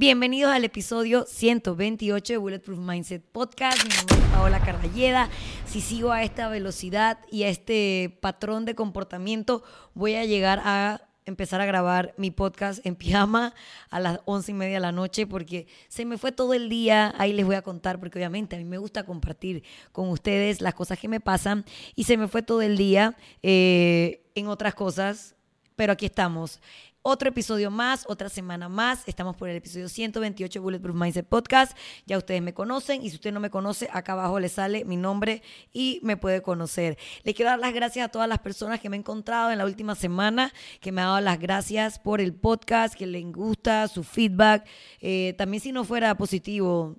Bienvenidos al episodio 128 de Bulletproof Mindset Podcast. Mi nombre es Paola Carballeda. Si sigo a esta velocidad y a este patrón de comportamiento, voy a llegar a empezar a grabar mi podcast en pijama a las once y media de la noche porque se me fue todo el día. Ahí les voy a contar porque obviamente a mí me gusta compartir con ustedes las cosas que me pasan y se me fue todo el día eh, en otras cosas. Pero aquí estamos otro episodio más, otra semana más. Estamos por el episodio 128 Bulletproof Mindset Podcast. Ya ustedes me conocen y si usted no me conoce, acá abajo le sale mi nombre y me puede conocer. Le quiero dar las gracias a todas las personas que me he encontrado en la última semana, que me han dado las gracias por el podcast, que les gusta su feedback. Eh, también si no fuera positivo,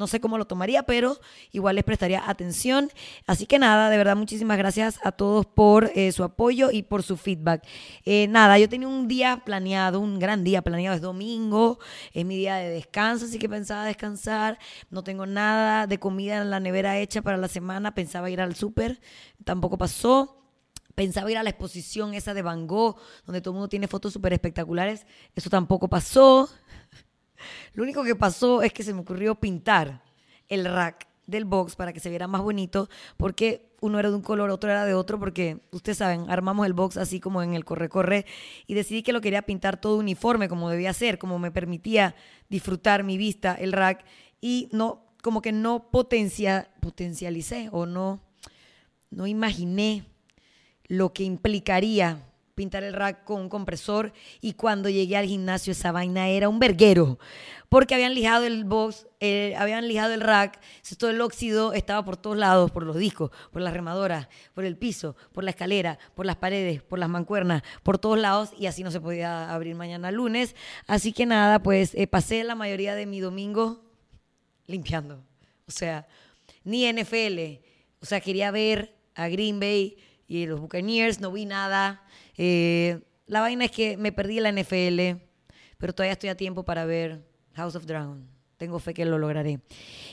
no sé cómo lo tomaría, pero igual les prestaría atención. Así que nada, de verdad, muchísimas gracias a todos por eh, su apoyo y por su feedback. Eh, nada, yo tenía un día planeado, un gran día planeado, es domingo, es mi día de descanso, así que pensaba descansar. No tengo nada de comida en la nevera hecha para la semana, pensaba ir al súper, tampoco pasó. Pensaba ir a la exposición esa de Van Gogh, donde todo el mundo tiene fotos súper espectaculares. Eso tampoco pasó. Lo único que pasó es que se me ocurrió pintar el rack del box para que se viera más bonito, porque uno era de un color, otro era de otro, porque ustedes saben, armamos el box así como en el corre-corre y decidí que lo quería pintar todo uniforme como debía ser, como me permitía disfrutar mi vista, el rack, y no, como que no potencia, potencialicé o no, no imaginé lo que implicaría pintar el rack con un compresor y cuando llegué al gimnasio esa vaina era un verguero porque habían lijado el box, eh, habían lijado el rack, todo el óxido estaba por todos lados, por los discos, por las remadoras, por el piso, por la escalera, por las paredes, por las mancuernas, por todos lados y así no se podía abrir mañana lunes. Así que nada, pues eh, pasé la mayoría de mi domingo limpiando. O sea, ni NFL. O sea, quería ver a Green Bay y los Buccaneers, no vi nada. Eh, la vaina es que me perdí la NFL, pero todavía estoy a tiempo para ver House of Dragon. Tengo fe que lo lograré.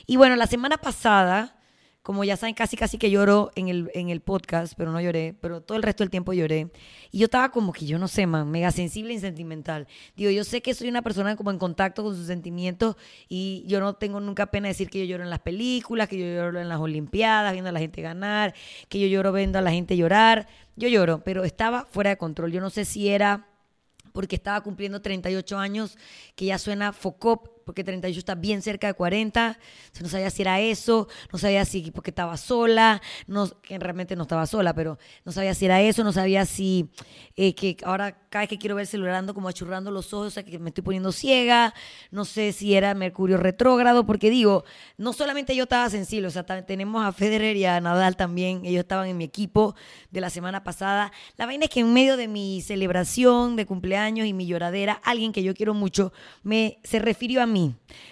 Y bueno, la semana pasada, como ya saben, casi casi que lloro en el, en el podcast, pero no lloré, pero todo el resto del tiempo lloré. Y yo estaba como que, yo no sé, man, mega sensible y sentimental. Digo, yo sé que soy una persona como en contacto con sus sentimientos y yo no tengo nunca pena decir que yo lloro en las películas, que yo lloro en las Olimpiadas, viendo a la gente ganar, que yo lloro viendo a la gente llorar. Yo lloro, pero estaba fuera de control. Yo no sé si era porque estaba cumpliendo 38 años, que ya suena Focop, porque 38 está bien cerca de 40, no sabía si era eso, no sabía si porque estaba sola, que realmente no estaba sola, pero no sabía si era eso, no sabía si eh, que ahora cada vez que quiero ver el celular ando como achurrando los ojos, o sea que me estoy poniendo ciega, no sé si era Mercurio retrógrado, porque digo, no solamente yo estaba sensible, o sea, tenemos a Federer y a Nadal también, ellos estaban en mi equipo de la semana pasada. La vaina es que en medio de mi celebración de cumpleaños y mi lloradera, alguien que yo quiero mucho me se refirió a mí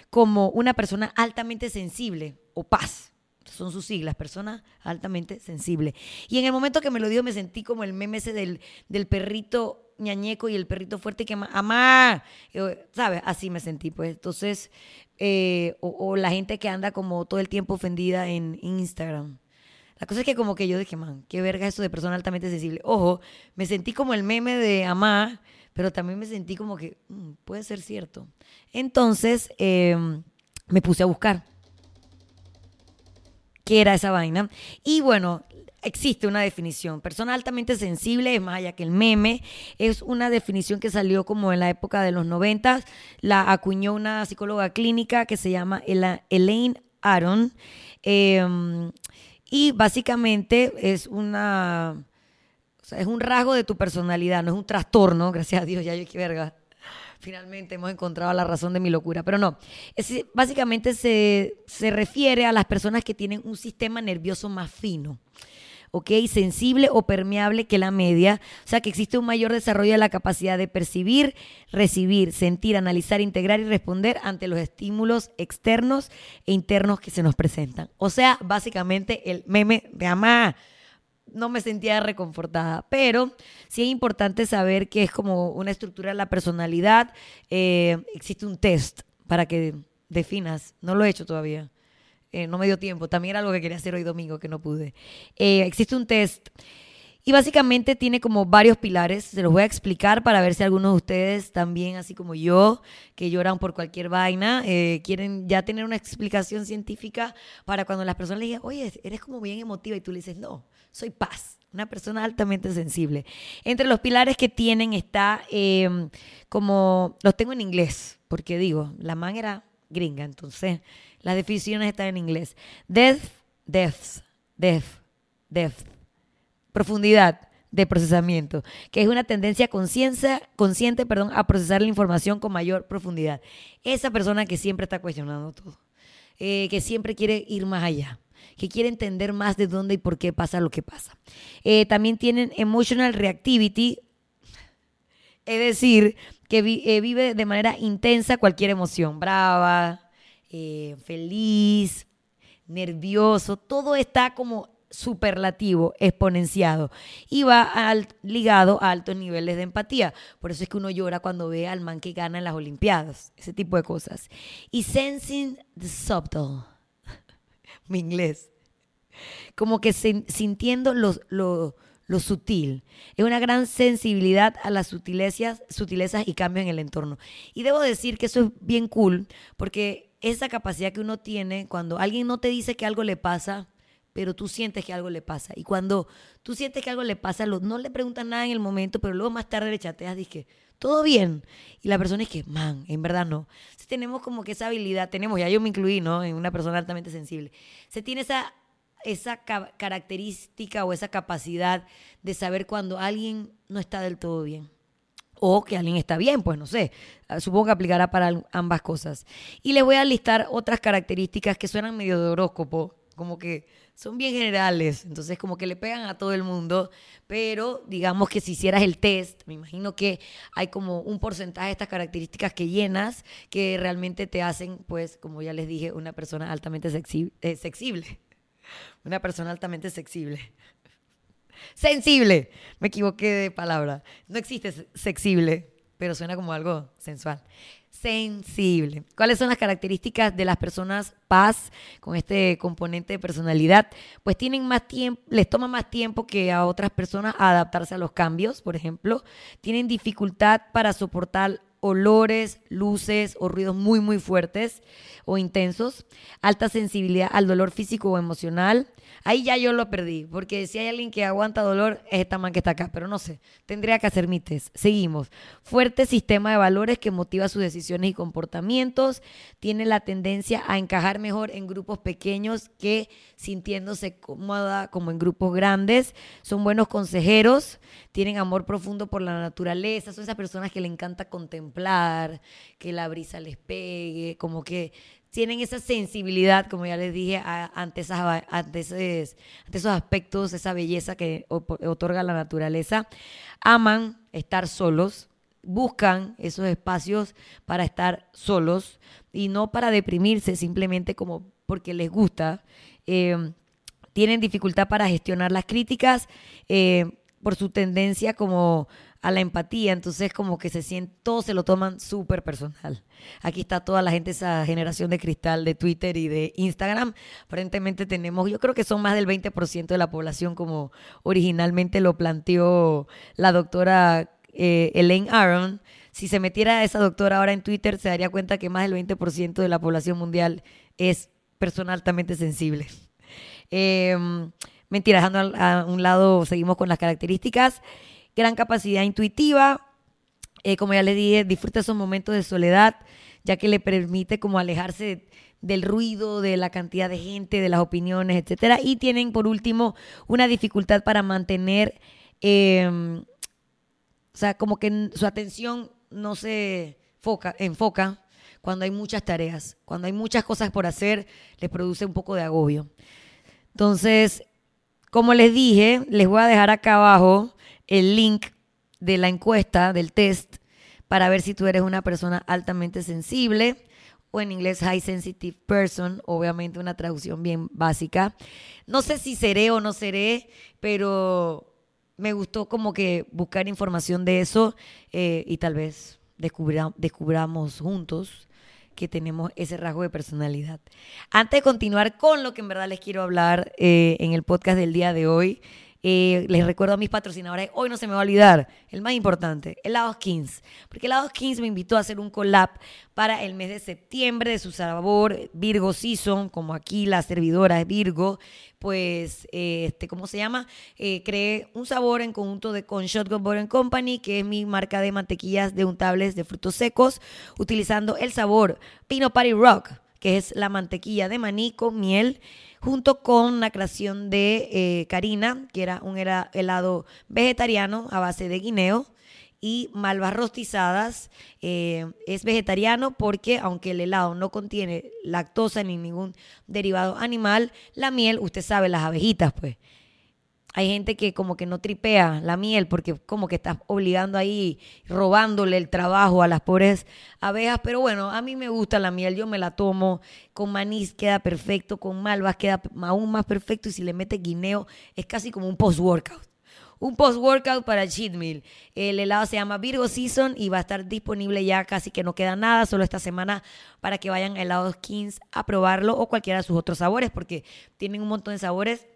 como una persona altamente sensible o paz. Son sus siglas, persona altamente sensible. Y en el momento que me lo dio me sentí como el meme ese del, del perrito ñañeco y el perrito fuerte que ama, ¿sabes? Así me sentí, pues. Entonces, eh, o, la gente que anda como todo el tiempo ofendida en Instagram. La cosa es que como que yo dije, man, qué verga eso de persona altamente sensible. Ojo, me sentí como el meme de Amá, pero también me sentí como que mm, puede ser cierto. Entonces em, me puse a buscar qué era esa vaina. Y bueno, existe una definición. Persona altamente sensible, es más allá que el meme, es una definición que salió como en la época de los 90. La acuñó una psicóloga clínica que se llama Elaine Aron. Em, y básicamente es una sea, es un rasgo de tu personalidad, no es un trastorno, gracias a Dios, ya yo qué verga. Finalmente hemos encontrado la razón de mi locura, pero no. Básicamente se, se refiere a las personas que tienen un sistema nervioso más fino. ¿Ok? Sensible o permeable que la media, o sea que existe un mayor desarrollo de la capacidad de percibir, recibir, sentir, analizar, integrar y responder ante los estímulos externos e internos que se nos presentan. O sea, básicamente el meme de amá no me sentía reconfortada. Pero sí es importante saber que es como una estructura de la personalidad. Eh, existe un test para que definas. No lo he hecho todavía. Eh, no me dio tiempo. También era algo que quería hacer hoy domingo que no pude. Eh, existe un test Y básicamente tiene como varios pilares, se los voy a explicar para ver si algunos de ustedes también, así como yo, que lloran por cualquier vaina, eh, quieren ya tener una explicación científica para cuando las personas le digan, oye, eres como bien emotiva y tú le dices, no, soy paz, una persona altamente sensible. Entre los pilares que tienen está em, como, los tengo en inglés, porque digo, la man era gringa, entonces las definiciones están en inglés. Death, deaths, death, death. Profundidad de procesamiento, que es una tendencia consciente perdón, a procesar la información con mayor profundidad. Esa persona que siempre está cuestionando todo, eh, que siempre quiere ir más allá que quiere entender más de dónde y por qué pasa lo que pasa. Eh, también tienen emotional reactivity, es decir, que eh, vive de manera intensa cualquier emoción, brava, eh, feliz, nervioso, todo está como superlativo, exponenciado y va ligado a altos niveles de empatía. Por eso es que uno llora cuando ve al man que gana en las Olimpiadas, ese tipo de cosas. Y sensing the subtle, mi inglés, como que sintiendo lo, lo sutil. Es una gran sensibilidad a las sutilezas, sutilezas y cambios en el entorno. Y debo decir que eso es bien cool, porque esa capacidad que uno tiene cuando alguien no te dice que algo le pasa, pero tú sientes que algo le pasa. Y cuando tú sientes que algo le pasa, no le preguntas nada en el momento, pero luego más tarde le chateas, dije, todo bien. Y la persona es que, man, en verdad no. Si tenemos como que esa habilidad, tenemos, ya yo me incluí, ¿no? En una persona altamente sensible. Se tiene esa, esa característica o esa capacidad de saber cuando alguien no está del todo bien o que alguien está bien, pues no sé. Ah, supongo que aplicará para ambas cosas. Y les voy a listar otras características que suenan medio de horóscopo, como que son bien generales, entonces como que le pegan a todo el mundo, pero digamos que si hicieras el test, me imagino que hay como un porcentaje de estas características que llenas que realmente te hacen, pues, como ya les dije, una persona altamente sexi eh, sexible. Una persona altamente sexible. Sensible. Me equivoqué de palabra. No existe sexible, pero suena como algo sensual. Sensible. ¿Cuáles son las características de las personas paz con este componente de personalidad? Pues tienen más tiempo, les toma más tiempo que a otras personas adaptarse a los cambios, por ejemplo. Tienen dificultad para soportar olores, luces o ruidos muy muy fuertes o intensos, alta sensibilidad al dolor físico o emocional, Ahí ya yo lo perdí, porque si hay alguien que aguanta dolor, es esta man que está acá, pero no sé, tendría que hacer mi test. Seguimos. Fuerte sistema de valores que motiva sus decisiones y comportamientos. Tiene la tendencia a encajar mejor en grupos pequeños que sintiéndose cómoda como en grupos grandes. Son buenos consejeros, tienen amor profundo por la naturaleza, son esas personas que le encanta contemplar, que la brisa les pegue, como que tienen esa sensibilidad, como ya les dije, ante, esas, ante, esos aspectos, esa belleza que otorga la naturaleza. Aman estar solos, buscan esos espacios para estar solos y no para deprimirse, simplemente como porque les gusta. Eh, tienen dificultad para gestionar las críticas eh, por su tendencia como a la empatía, entonces como que se sienten, todos se lo toman súper personal. Aquí está toda la gente, esa generación de cristal de Twitter y de Instagram. Aparentemente tenemos, yo creo que son más del 20% de la población como originalmente lo planteó la doctora eh, Elaine Aron. Si se metiera esa doctora ahora en Twitter, se daría cuenta que más del 20% de la población mundial es persona altamente sensible. Eh, mentira, dejando a un lado, seguimos con las características gran capacidad intuitiva. Eh, como ya le dije, disfruta esos momentos de soledad, ya que le permite como alejarse del ruido, de la cantidad de gente, de las opiniones, etcétera. Y tienen, por último, una dificultad para mantener, em, o sea, como que su atención no se foca, enfoca cuando hay muchas tareas, cuando hay muchas cosas por hacer, les produce un poco de agobio. Entonces, como les dije, les voy a dejar acá abajo el link de la encuesta, del test, para ver si tú eres una persona altamente sensible o en inglés high sensitive person, obviamente una traducción bien básica. No sé si seré o no seré, pero me gustó como que buscar información de eso eh, y tal vez descubramos juntos que tenemos ese rasgo de personalidad. Antes de continuar con lo que en verdad les quiero hablar eh, en el podcast del día de hoy, Eh, les recuerdo a mis patrocinadores, hoy no se me va a olvidar, el más importante, Helados Kings. Porque Helados Kings me invitó a hacer un collab para el mes de septiembre de su sabor Virgo Season, como aquí la servidora es Virgo, pues, eh, este, ¿cómo se llama? Eh, creé un sabor en conjunto de con Shotgun Butter Company, que es mi marca de mantequillas de untables de frutos secos, utilizando el sabor Pino Party Rock, que es la mantequilla de maní con miel junto con la creación de eh, Karina, que era un helado vegetariano a base de guineo y malvas rostizadas. Eh, es vegetariano porque aunque el helado no contiene lactosa ni ningún derivado animal, la miel, usted sabe, las abejitas, pues hay gente que como que no tripea la miel porque como que estás obligando ahí, robándole el trabajo a las pobres abejas. Pero bueno, a mí me gusta la miel, yo me la tomo. Con manís queda perfecto, con malvas queda aún más perfecto y si le metes guineo es casi como un post-workout. Un post-workout para cheat meal. El helado se llama Virgo Season y va a estar disponible ya casi que no queda nada, solo esta semana para que vayan a helados Kings a probarlo o cualquiera de sus otros sabores porque tienen un montón de sabores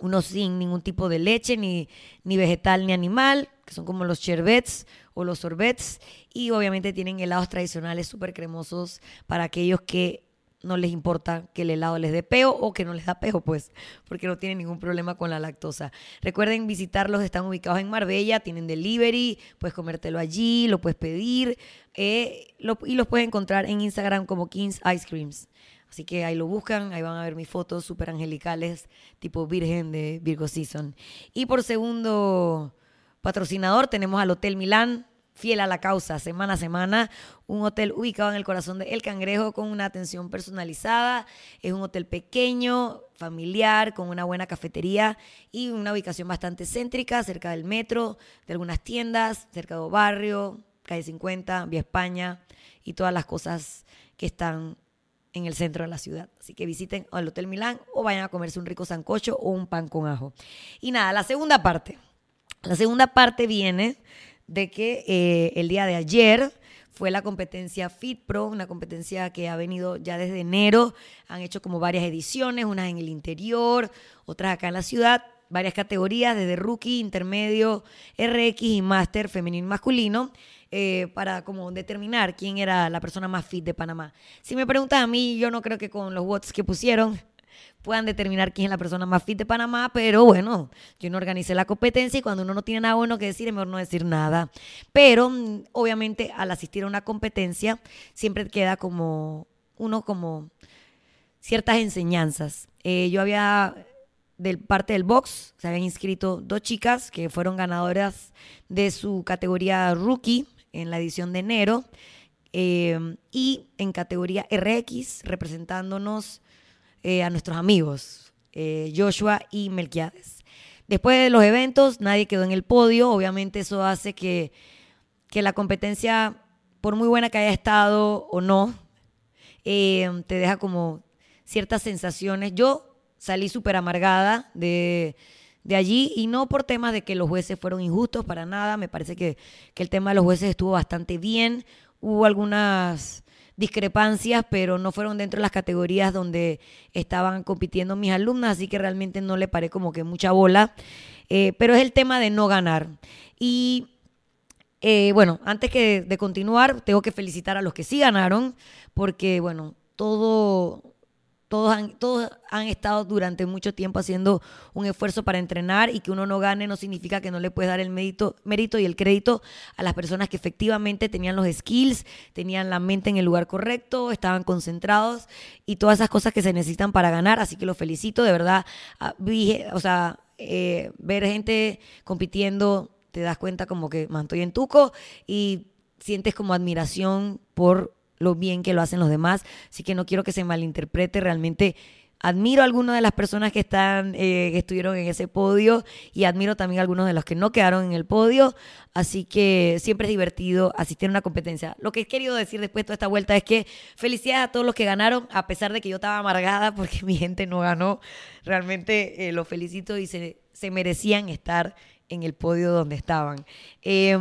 unos sin ningún tipo de leche, ni, ni vegetal ni animal, que son como los sherbets o los sorbets, y obviamente tienen helados tradicionales súper cremosos para aquellos que no les importa que el helado les dé peo o que no les da peo, pues, porque no tienen ningún problema con la lactosa. Recuerden visitarlos, están ubicados en Marbella, tienen delivery, puedes comértelo allí, lo puedes pedir eh, y los puedes encontrar en Instagram como Kings Ice Creams. Así que ahí lo buscan, ahí van a ver mis fotos súper angelicales, tipo Virgen de Virgo Season. Y por segundo patrocinador tenemos al Hotel Milán, fiel a la causa, semana a semana, un hotel ubicado en el corazón de El Cangrejo con una atención personalizada. Es un hotel pequeño, familiar, con una buena cafetería y una ubicación bastante céntrica, cerca del metro, de algunas tiendas, cerca de barrio, calle 50, vía España y todas las cosas que están en el centro de la ciudad. Así que visiten al Hotel Milán o vayan a comerse un rico sancocho o un pan con ajo. Y nada, la segunda parte. La segunda parte viene de que eh, el día de ayer fue la competencia Fit Pro, una competencia que ha venido ya desde enero. Han hecho como varias ediciones, unas en el interior, otras acá en la ciudad, varias categorías, desde rookie, intermedio, RX y máster femenino masculino. Eh, para como determinar quién era la persona más fit de Panamá. Si me preguntan a mí, yo no creo que con los votos que pusieron puedan determinar quién es la persona más fit de Panamá, pero bueno, yo no organicé la competencia y cuando uno no tiene nada bueno que decir, es mejor no decir nada. Pero mm, obviamente al asistir a una competencia siempre queda como uno como ciertas enseñanzas. Eh, yo había del parte del box se habían inscrito dos chicas que fueron ganadoras de su categoría rookie en la edición de enero. Eh, y en categoría RX, representándonos eh, a nuestros amigos, eh, Joshua y Melquiades. Después de los eventos, nadie quedó en el podio. Obviamente eso hace que, que la competencia, por muy buena que haya estado o no, te deja como ciertas sensaciones. Yo salí súper amargada de, de allí y no por temas de que los jueces fueron injustos para nada, me parece que, el tema de los jueces estuvo bastante bien, hubo algunas discrepancias, pero no fueron dentro de las categorías donde estaban compitiendo mis alumnas, así que realmente no le paré como que mucha bola, eh, pero es el tema de no ganar. Y eh, bueno, antes que de continuar, tengo que felicitar a los que sí ganaron, porque bueno, todo todos han, todos han estado durante mucho tiempo haciendo un esfuerzo para entrenar y que uno no gane no significa que no le puedes dar el mérito, mérito y el crédito a las personas que efectivamente tenían los skills, tenían la mente en el lugar correcto, estaban concentrados y todas esas cosas que se necesitan para ganar. Así que los felicito, de verdad. Ah, o sea, eh, ver gente compitiendo, te das cuenta como que man, estoy en tuco y sientes como admiración por lo bien que lo hacen los demás, así que no quiero que se malinterprete, realmente admiro a algunas de las personas que están eh, que estuvieron en ese podio y admiro también a algunos de los que no quedaron en el podio. Así que siempre es divertido asistir a una competencia. Lo que he querido decir después de toda esta vuelta es que felicidades a todos los que ganaron a pesar de que yo estaba amargada porque mi gente no ganó. Realmente eh, los felicito y se, merecían estar en el podio donde estaban. Eh,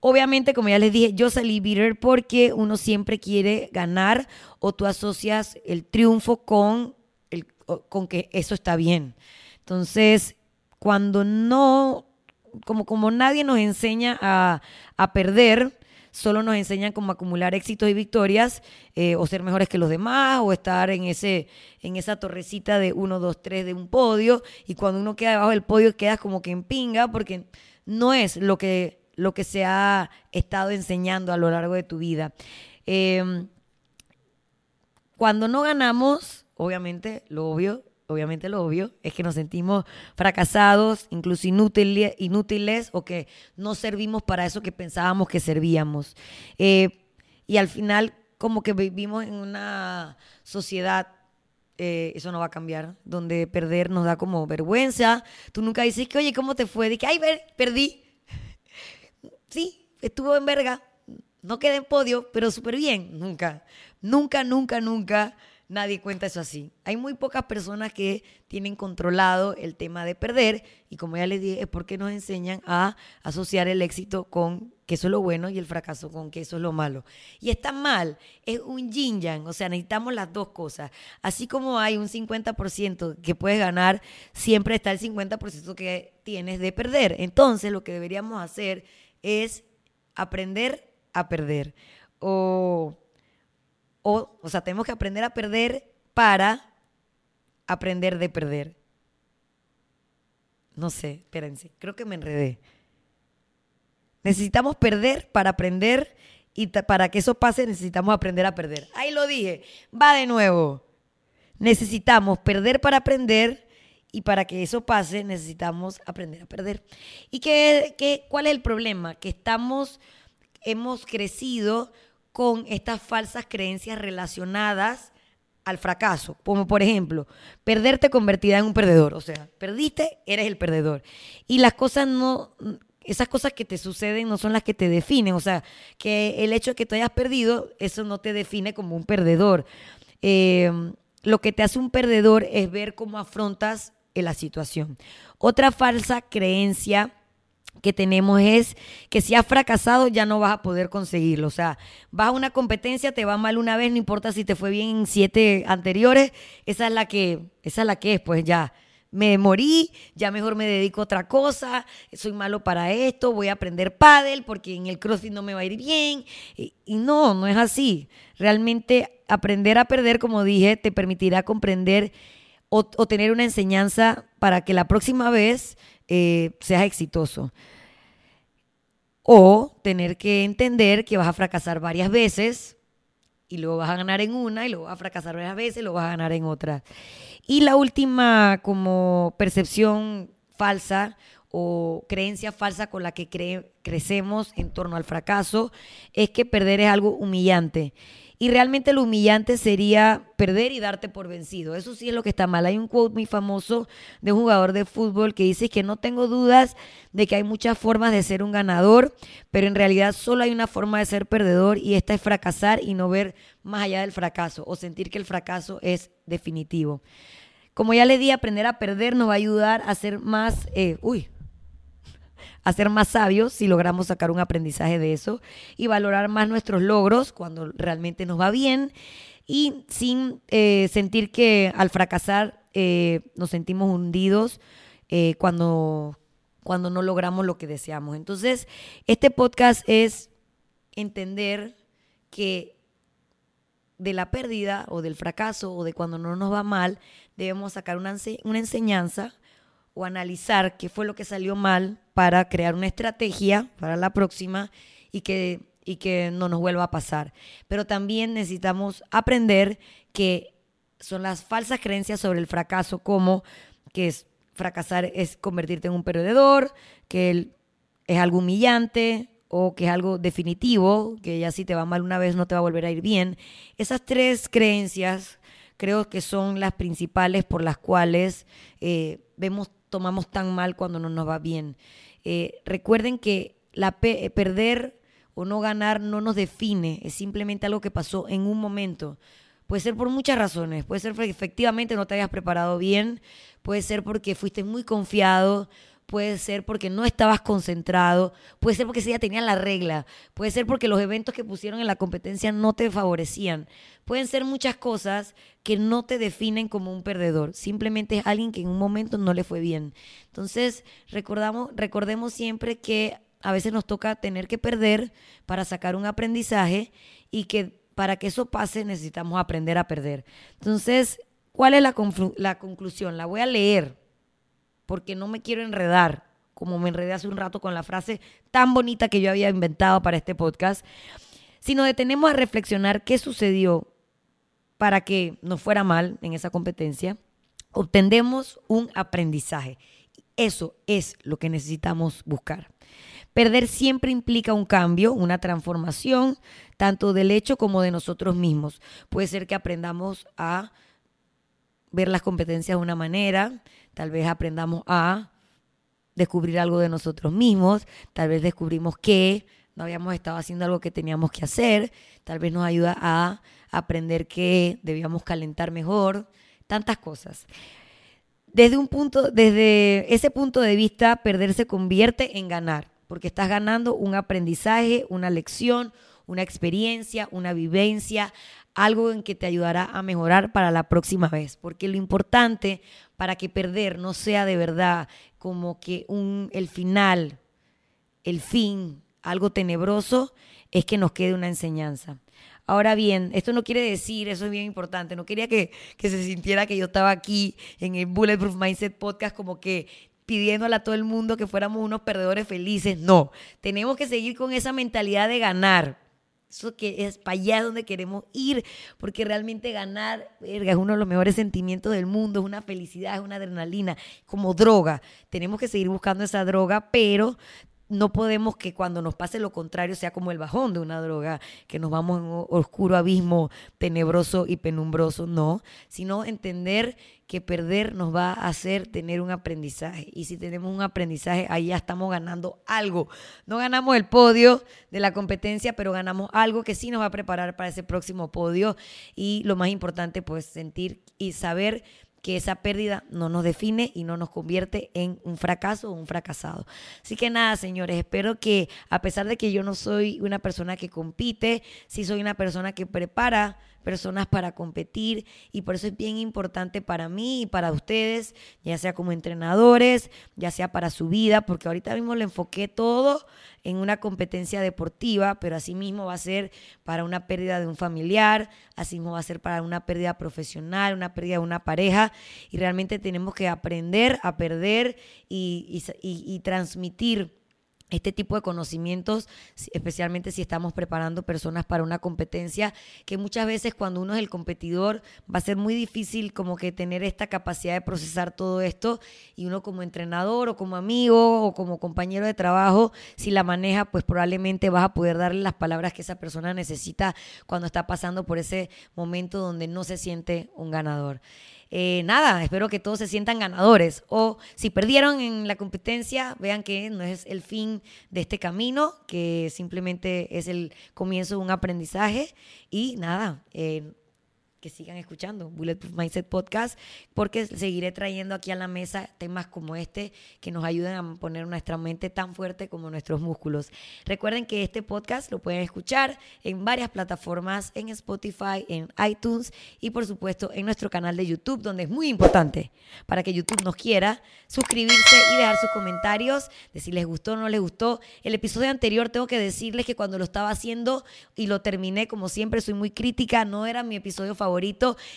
Obviamente, como ya les dije, yo salí bitter porque uno siempre quiere ganar o tú asocias el triunfo con, el, con que eso está bien. Entonces, cuando no, como, como nadie nos enseña a, a perder, solo nos enseñan cómo acumular éxitos y victorias eh, o ser mejores que los demás o estar en, ese, en esa torrecita de 1, 2, 3 de un podio y cuando uno queda debajo del podio quedas como que en pinga porque no es lo que, lo que se ha estado enseñando a lo largo de tu vida. Em, cuando no ganamos, obviamente, lo obvio, obviamente lo obvio, es que nos sentimos fracasados, incluso inútiles, inútiles o que no servimos para eso que pensábamos que servíamos. Eh, y al final, como que vivimos en una sociedad, eh, eso no va a cambiar, donde perder nos da como vergüenza. Tú nunca dices que, oye, ¿cómo te fue? Que, ay, perdí. Sí, estuvo en verga. No quedé en podio, pero súper bien. Nunca, nunca, nunca, nunca nadie cuenta eso así. Hay muy pocas personas que tienen controlado el tema de perder y como ya les dije, es porque nos enseñan a asociar el éxito con que eso es lo bueno y el fracaso con que eso es lo malo. Y está mal, es un yin yang, o sea, necesitamos las dos cosas. Así como hay un 50% que puedes ganar, siempre está el 50% que tienes de perder. Entonces, lo que deberíamos hacer es aprender a perder o o, o sea, tenemos que aprender a perder para aprender de perder. No sé, espérense, creo que me enredé. Necesitamos perder para aprender y para que eso pase necesitamos aprender a perder. Ahí lo dije, va de nuevo. Necesitamos perder para aprender y para que eso pase necesitamos aprender a perder. ¿Y qué, qué, cuál es el problema? Que estamos, hemos crecido con estas falsas creencias relacionadas al fracaso, como por ejemplo, perderte convertida en un perdedor, o sea, perdiste, eres el perdedor. Y las cosas no, esas cosas que te suceden no son las que te definen, o sea, que el hecho de que tú hayas perdido, eso no te define como un perdedor. Eh, lo que te hace un perdedor es ver cómo afrontas la situación. Otra falsa creencia que tenemos es que si has fracasado ya no vas a poder conseguirlo. O sea, vas a una competencia, te va mal una vez, no importa si te fue bien en siete anteriores, esa es la que, esa es la que es, pues ya. Me morí, ya mejor me dedico a otra cosa, soy malo para esto, voy a aprender pádel porque en el crossfit no me va a ir bien. Y, no, no es así. Realmente aprender a perder, como dije, te permitirá comprender o, tener una enseñanza para que la próxima vez eh, seas exitoso. O tener que entender que vas a fracasar varias veces y luego vas a ganar en una y luego vas a fracasar varias veces y luego vas a ganar en otra. Y la última como percepción falsa o creencia falsa con la que crecemos en torno al fracaso es que perder es algo humillante. Y realmente lo humillante sería perder y darte por vencido. Eso sí es lo que está mal. Hay un quote muy famoso de un jugador de fútbol que dice que no tengo dudas de que hay muchas formas de ser un ganador, pero en realidad solo hay una forma de ser perdedor y esta es fracasar y no ver más allá del fracaso o sentir que el fracaso es definitivo. Como ya le di, aprender a perder nos va a ayudar a ser más, eh, uy, a ser más sabios si logramos sacar un aprendizaje de eso y valorar más nuestros logros cuando realmente nos va bien y sin eh, sentir que al fracasar eh, nos sentimos hundidos eh, cuando, cuando no logramos lo que deseamos. Entonces, este podcast es entender que de la pérdida o del fracaso o de cuando no nos va mal, debemos sacar una, una enseñanza o analizar qué fue lo que salió mal para crear una estrategia para la próxima y que, y que no nos vuelva a pasar. Pero también necesitamos aprender que son las falsas creencias sobre el fracaso, como que es, fracasar es convertirte en un perdedor, que es algo humillante o que es algo definitivo, que ya si te va mal una vez no te va a volver a ir bien. Esas tres creencias creo que son las principales por las cuales eh, vemos tomamos tan mal cuando no nos va bien. Eh, recuerden que la eh, perder o no ganar no nos define, es simplemente algo que pasó en un momento. Puede ser por muchas razones, puede ser porque efectivamente no te hayas preparado bien, puede ser porque fuiste muy confiado, puede ser porque no estabas concentrado, puede ser porque ese día tenía la regla, puede ser porque los eventos que pusieron en la competencia no te favorecían. Pueden ser muchas cosas que no te definen como un perdedor, simplemente es alguien que en un momento no le fue bien. Entonces, recordamos, recordemos siempre que a veces nos toca tener que perder para sacar un aprendizaje y que para que eso pase necesitamos aprender a perder. Entonces, ¿cuál es la, la conclusión? La voy a leer porque no me quiero enredar, como me enredé hace un rato con la frase tan bonita que yo había inventado para este podcast, sino detenemos a reflexionar qué sucedió para que nos fuera mal en esa competencia, obtendemos un aprendizaje. Eso es lo que necesitamos buscar. Perder siempre implica un cambio, una transformación, tanto del hecho como de nosotros mismos. Puede ser que aprendamos a ver las competencias de una manera, tal vez aprendamos a descubrir algo de nosotros mismos, tal vez descubrimos que no habíamos estado haciendo algo que teníamos que hacer, tal vez nos ayuda a aprender que debíamos calentar mejor, tantas cosas. Desde un punto, desde ese punto de vista, perder se convierte en ganar, porque estás ganando un aprendizaje, una lección, una experiencia, una vivencia, algo en que te ayudará a mejorar para la próxima vez. Porque lo importante para que perder no sea de verdad como que un, el final, el fin, algo tenebroso, es que nos quede una enseñanza. Ahora bien, esto no quiere decir, eso es bien importante, no quería que, que se sintiera que yo estaba aquí en el Bulletproof Mindset Podcast como que pidiéndole a todo el mundo que fuéramos unos perdedores felices. No, tenemos que seguir con esa mentalidad de ganar. Eso que es para allá donde queremos ir, porque realmente ganar es uno de los mejores sentimientos del mundo, es una felicidad, es una adrenalina, como droga. Tenemos que seguir buscando esa droga, pero no podemos que cuando nos pase lo contrario sea como el bajón de una droga, que nos vamos en un oscuro abismo tenebroso y penumbroso, no, sino entender que perder nos va a hacer tener un aprendizaje. Y si tenemos un aprendizaje, ahí ya estamos ganando algo. No ganamos el podio de la competencia, pero ganamos algo que sí nos va a preparar para ese próximo podio. Y lo más importante, pues sentir y saber que esa pérdida no nos define y no nos convierte en un fracaso o un fracasado. Así que nada, señores, espero que a pesar de que yo no soy una persona que compite, sí soy una persona que prepara personas para competir y por eso es bien importante para mí y para ustedes, ya sea como entrenadores, ya sea para su vida, porque ahorita mismo le enfoqué todo en una competencia deportiva, pero asimismo va a ser para una pérdida de un familiar, asimismo va a ser para una pérdida profesional, una pérdida de una pareja y realmente tenemos que aprender a perder y, y, y transmitir este tipo de conocimientos, especialmente si estamos preparando personas para una competencia, que muchas veces cuando uno es el competidor va a ser muy difícil como que tener esta capacidad de procesar todo esto y uno como entrenador o como amigo o como compañero de trabajo, si la maneja, pues probablemente vas a poder darle las palabras que esa persona necesita cuando está pasando por ese momento donde no se siente un ganador. Eh, nada, espero que todos se sientan ganadores. O si perdieron en la competencia, vean que no es el fin de este camino, que simplemente es el comienzo de un aprendizaje. Y nada, eh, sigan escuchando Bulletproof Mindset Podcast, porque seguiré trayendo aquí a la mesa temas como este que nos ayuden a poner nuestra mente tan fuerte como nuestros músculos. Recuerden que este podcast lo pueden escuchar en varias plataformas, en Spotify, en iTunes y por supuesto en nuestro canal de YouTube, donde es muy importante para que YouTube nos quiera suscribirse y dejar sus comentarios de si les gustó o no les gustó. El episodio anterior tengo que decirles que cuando lo estaba haciendo y lo terminé, como siempre, soy muy crítica, no era mi episodio favorito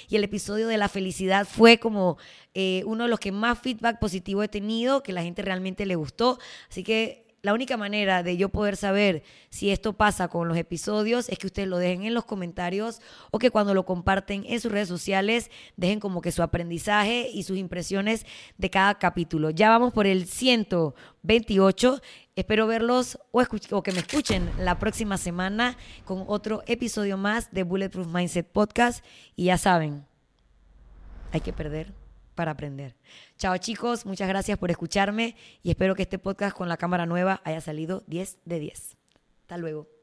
y el episodio de la felicidad fue como eh, uno de los que más feedback positivo he tenido, que la gente realmente le gustó. Así que la única manera de yo poder saber si esto pasa con los episodios es que ustedes lo dejen en los comentarios o que cuando lo comparten en sus redes sociales dejen como que su aprendizaje y sus impresiones de cada capítulo. Ya vamos por el 128. Espero verlos o, que me escuchen la próxima semana con otro episodio más de Bulletproof Mindset Podcast. Y ya saben, hay que perder para aprender. Chao chicos, muchas gracias por escucharme y espero que este podcast con la cámara nueva haya salido 10 de 10. Hasta luego.